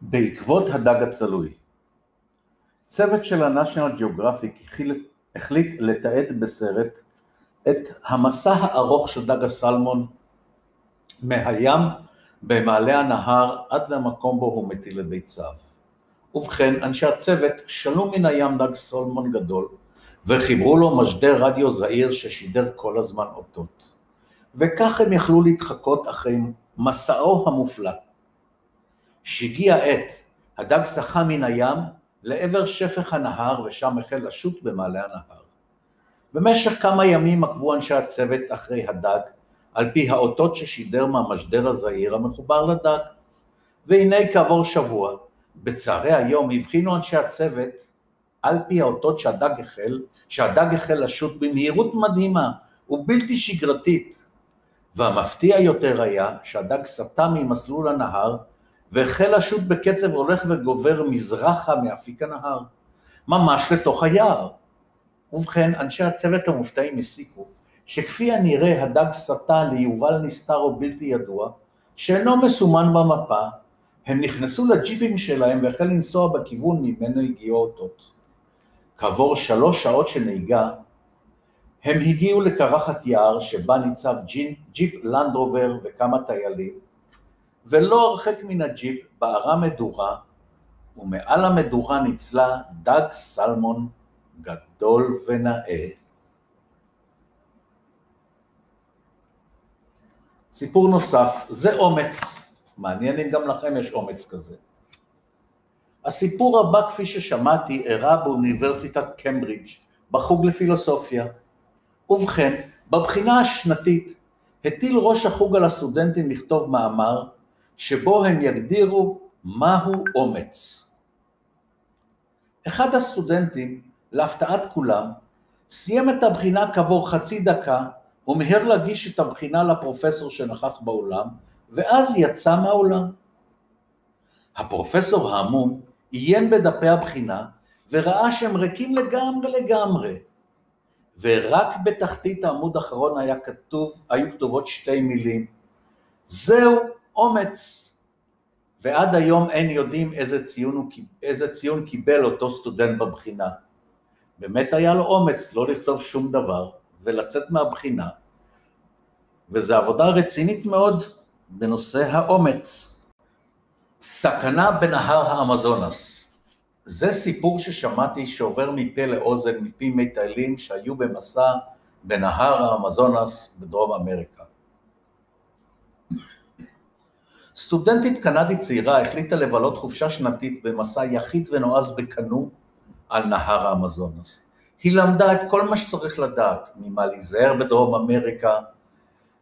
בעקבות הדג הצלוי. צוות של ה-National Geographic החליט לתעד בסרט את המסע הארוך של דג הסלמון מהים במעלה הנהר עד למקום בו הוא מטיל את ביציו. ובכן, אנשי הצוות שלו מן הים דג סלמון גדול וחיברו לו משדר רדיו זעיר ששידר כל הזמן אותות. וכך הם יכלו להתחקות אחרי מסעו המופלא. שהגיע עת, הדג שחה מן הים לעבר שפך הנהר ושם החל לשוט במעלה הנהר. במשך כמה ימים עקבו אנשי הצוות אחרי הדג על פי האותות ששידר מהמשדר הזעיר המחובר לדג. והנה כעבור שבוע, בצהרי היום הבחינו אנשי הצוות על פי האותות שהדג החל, שהדג החל לשוט במהירות מדהימה ובלתי שגרתית. והמפתיע יותר היה שהדג סטה ממסלול הנהר והחל לשוט בקצב הולך וגובר מזרחה מאפיק הנהר, ממש לתוך היער. ובכן, אנשי הצוות המופתעים הסיקו שכפי הנראה הדג סטה ליובל נסתר או בלתי ידוע, שאינו מסומן במפה, הם נכנסו לג'יפים שלהם והחל לנסוע בכיוון ממנו הגיעו אותות. כעבור שלוש שעות של נהיגה, הם הגיעו לקרחת יער שבה ניצב ג'יפ לנדרובר וכמה טיילים, ולא הרחק מן הג'יפ בערה מדורה, ומעל המדורה ניצלה דג סלמון גדול ונאה. סיפור נוסף, זה אומץ, מעניין אם גם לכם יש אומץ כזה. הסיפור הבא, כפי ששמעתי, אירע באוניברסיטת קמברידג' בחוג לפילוסופיה. ובכן, בבחינה השנתית הטיל ראש החוג על הסטודנטים לכתוב מאמר שבו הם יגדירו מהו אומץ. אחד הסטודנטים, להפתעת כולם, סיים את הבחינה כעבור חצי דקה ומיהר להגיש את הבחינה לפרופסור שנכח באולם, ואז יצא מהאולם. הפרופסור ההמום עיין בדפי הבחינה וראה שהם ריקים לגמרי לגמרי, ורק בתחתית העמוד האחרון היה כתוב, היו כתובות שתי מילים, זהו אומץ. ועד היום אין יודעים איזה ציון, הוא, איזה ציון קיבל אותו סטודנט בבחינה. באמת היה לו אומץ לא לכתוב שום דבר ולצאת מהבחינה, וזו עבודה רצינית מאוד בנושא האומץ. סכנה בנהר האמזונס. זה סיפור ששמעתי שעובר מפה לאוזן מפי מטיילים שהיו במסע בנהר האמזונס בדרום אמריקה. סטודנטית קנדית צעירה החליטה לבלות חופשה שנתית במסע יחיד ונועז בקנו על נהר האמזונס. היא למדה את כל מה שצריך לדעת, ממה להיזהר בדרום אמריקה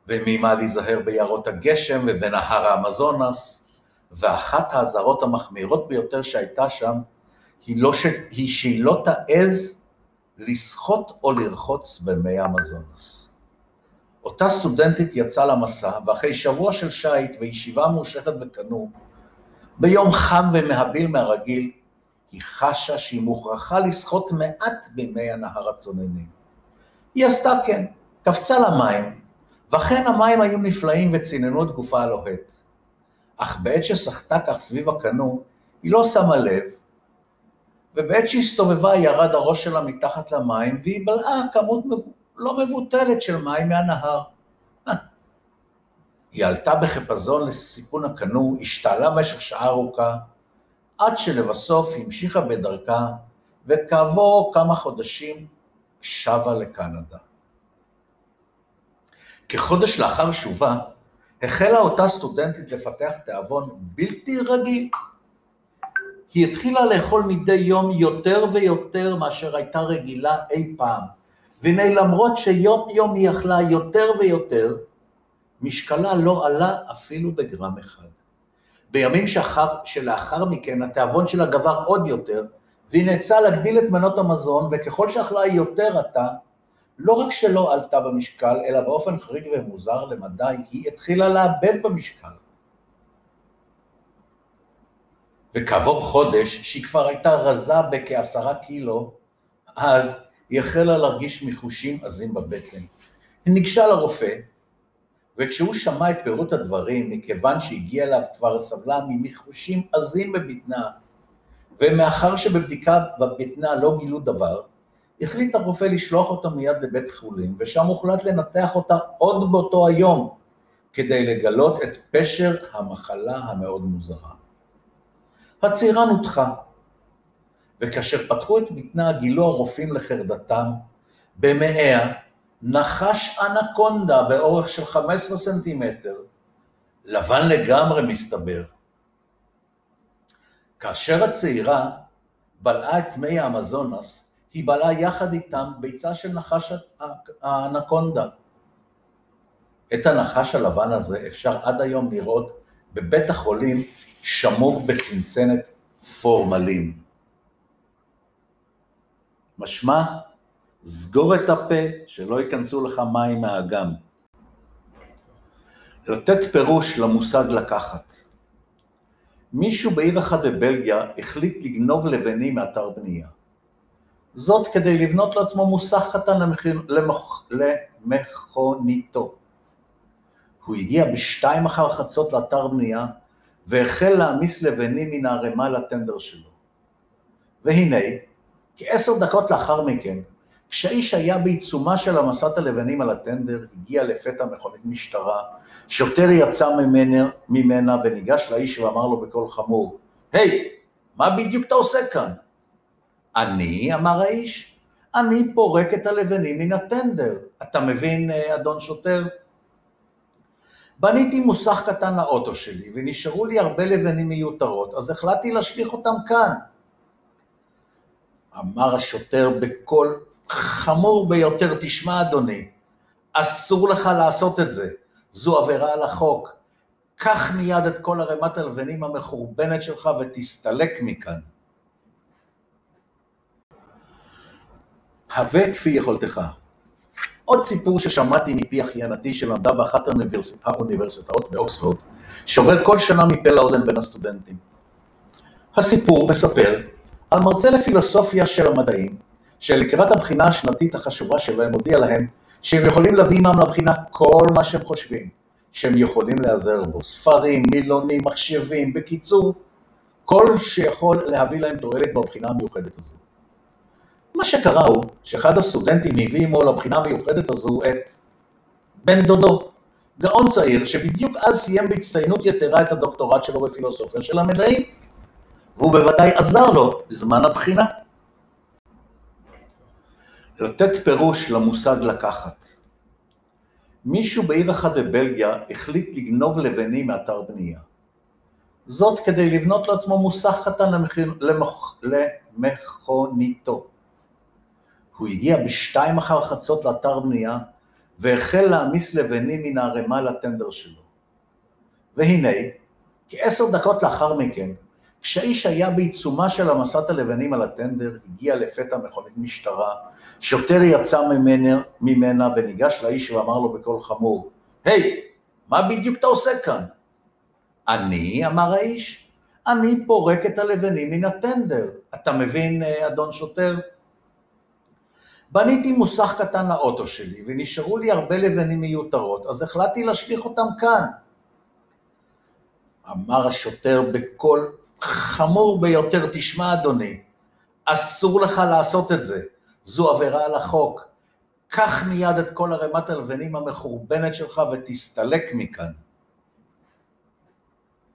וממה להיזהר ביערות הגשם ובנהר האמזונס, ואחת האזהרות המחמירות ביותר שהייתה שם היא, לא ש... היא שהיא לא תעז לשחות או לרחוץ במי האמזונס. אותה סטודנטית יצאה למסע, ואחרי שבוע של שיט וישיבה מושכת בקנו, ביום חם ומהביל מהרגיל, היא חשה שהיא מוכרחה לשחות מעט במי הנהר הצוננים. היא עשתה כן, קפצה למים, ואכן המים היו נפלאים וציננו את גופה הלוהט. אך בעת ששחתה כך סביב הקנו, היא לא שמה לב, ובעת שהסתובבה ירד הראש שלה מתחת למים, והיא בלעה כמות לא מבוטלת של מים מהנהר. היא עלתה בחיפזון לסיפון הקנו, השתעלה במשך שעה ארוכה, עד שלבסוף המשיכה בדרכה, וכעבור כמה חודשים שבה לקנדה. כחודש לאחר שובה, החלה אותה סטודנטית לפתח תיאבון בלתי רגיל. היא התחילה לאכול מדי יום יותר ויותר מאשר הייתה רגילה אי פעם. והנה למרות שיום יום היא אכלה יותר ויותר, משקלה לא עלה אפילו בגרם אחד. בימים שאחר, שלאחר מכן התיאבון שלה גבר עוד יותר, והיא נאצלה להגדיל את מנות המזון, וככל שאכלה יותר עתה, לא רק שלא עלתה במשקל, אלא באופן חריג ומוזר למדי, היא התחילה לאבד במשקל. וכעבור חודש, שהיא כבר הייתה רזה בכעשרה קילו, אז היא החלה להרגיש מיחושים עזים בבטן. היא ניגשה לרופא, וכשהוא שמע את פירוט הדברים, מכיוון שהגיע אליו כבר סבלה ממיחושים עזים בבטנה, ומאחר שבבדיקה בבטנה לא גילו דבר, החליט הרופא לשלוח אותה מיד לבית חולים, ושם הוחלט לנתח אותה עוד באותו היום, כדי לגלות את פשר המחלה המאוד מוזרה. הצעירה נותחה, וכאשר פתחו את בטנה גילו הרופאים לחרדתם, במאיה נחש אנקונדה באורך של 15 סנטימטר, לבן לגמרי מסתבר. כאשר הצעירה בלעה את מי האמזונס, היא בלעה יחד איתם ביצה של נחש האנקונדה. את הנחש הלבן הזה אפשר עד היום לראות בבית החולים שמור בצנצנת פורמלין. משמע, סגור את הפה, שלא ייכנסו לך מים מהאגם. לתת פירוש למושג לקחת. מישהו בעיר אחת בבלגיה החליט לגנוב לבנים מאתר בנייה. זאת כדי לבנות לעצמו מוסך קטן למכ... למכוניתו. הוא הגיע בשתיים אחר חצות לאתר בנייה והחל להעמיס לבנים מן הערימה לטנדר שלו. והנה, כעשר דקות לאחר מכן, כשהאיש היה בעיצומה של המסת הלבנים על הטנדר, הגיע לפתע מכונית משטרה, שוטר יצא ממנה, ממנה וניגש לאיש ואמר לו בקול חמור, היי, hey, מה בדיוק אתה עושה כאן? אני, אמר האיש, אני פורק את הלבנים מן הטנדר. אתה מבין, אה, אדון שוטר? בניתי מוסך קטן לאוטו שלי, ונשארו לי הרבה לבנים מיותרות, אז החלטתי להשליך אותם כאן. אמר השוטר בקול חמור ביותר, תשמע אדוני, אסור לך לעשות את זה, זו עבירה על החוק. קח מיד את כל ערימת הלבנים המחורבנת שלך ותסתלק מכאן. הווה כפי יכולתך. עוד סיפור ששמעתי מפי אחיינתי שלמדה באחת האוניברסיטאות באוקספורד, שעובר כל שנה מפה לאוזן בין הסטודנטים. הסיפור מספר על מרצה לפילוסופיה של המדעים, שלקראת הבחינה השנתית החשובה שלהם הודיע להם שהם יכולים להביא עמם לבחינה כל מה שהם חושבים, שהם יכולים להיעזר בו, ספרים, מילונים, מחשבים, בקיצור, כל שיכול להביא להם תועלת בבחינה המיוחדת הזו. מה שקרה הוא שאחד הסטודנטים הביא עמו לבחינה המיוחדת הזו את בן דודו, גאון צעיר שבדיוק אז סיים בהצטיינות יתרה את הדוקטורט שלו בפילוסופיה של המדעים, והוא בוודאי עזר לו בזמן הבחינה. לתת פירוש למושג לקחת. מישהו בעיר אחת בבלגיה החליט לגנוב לבנים מאתר בנייה. זאת כדי לבנות לעצמו מוסך קטן למכ... למכוניתו. הוא הגיע בשתיים אחר חצות לאתר בנייה והחל להעמיס לבנים מן הערימה לטנדר שלו. והנה, כעשר דקות לאחר מכן, כשהאיש היה בעיצומה של המסת הלבנים על הטנדר, הגיע לפתע מכונית משטרה, שוטר יצא ממנה, ממנה וניגש לאיש ואמר לו בקול חמור, היי, hey, מה בדיוק אתה עושה כאן? אני, אמר האיש, אני פורק את הלבנים מן הטנדר. אתה מבין, אה, אדון שוטר? בניתי מוסך קטן לאוטו שלי, ונשארו לי הרבה לבנים מיותרות, אז החלטתי להשליך אותם כאן. אמר השוטר בקול חמור ביותר, תשמע אדוני, אסור לך לעשות את זה, זו עבירה על החוק. קח מיד את כל ערימת הלבנים המחורבנת שלך ותסתלק מכאן.